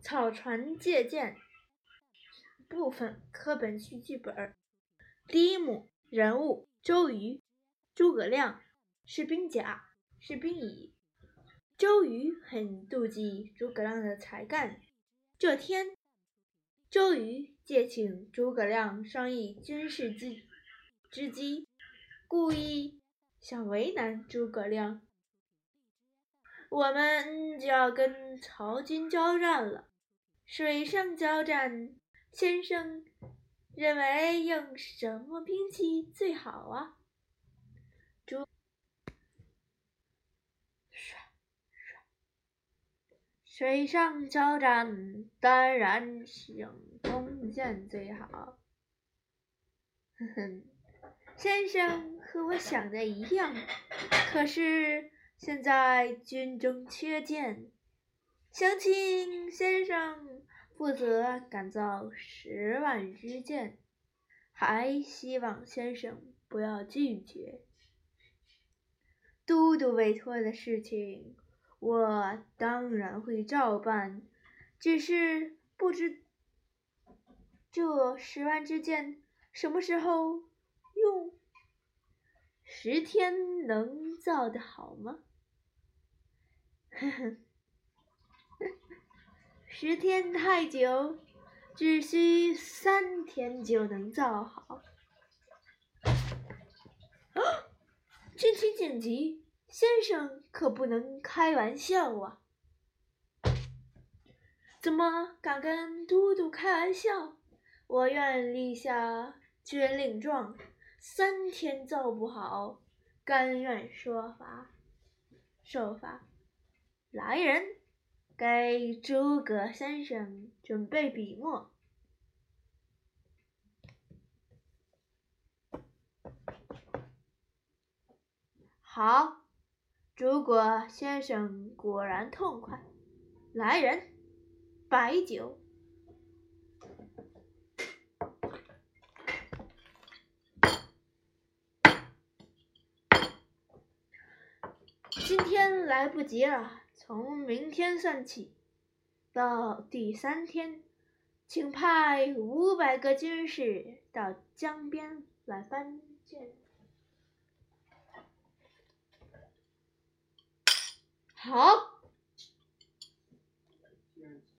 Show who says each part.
Speaker 1: 草船借箭部分课本序剧本第一幕人物周瑜、诸葛亮是兵甲，是兵乙。周瑜很妒忌诸葛亮的才干。这天，周瑜借请诸葛亮商议军事之之机，故意想为难诸葛亮。我们就要跟曹军交战了，水上交战，先生认为用什么兵器最好啊？水水上交战，当然是用弓箭最好。哼哼，先生和我想的一样，可是。现在军中缺箭，想请先生负责赶造十万支箭，还希望先生不要拒绝。都督委托的事情，我当然会照办，只是不知这十万支箭什么时候用？十天能造的好吗？呵呵，十天太久，只需三天就能造好。啊！军情紧急，先生可不能开玩笑啊！怎么敢跟都督开玩笑？我愿立下军令状，三天造不好，甘愿说罚，受罚。来人，给诸葛先生准备笔墨。好，诸葛先生果然痛快。来人，白酒。今天来不及了。从明天算起，到第三天，请派五百个军士到江边来搬箭。好。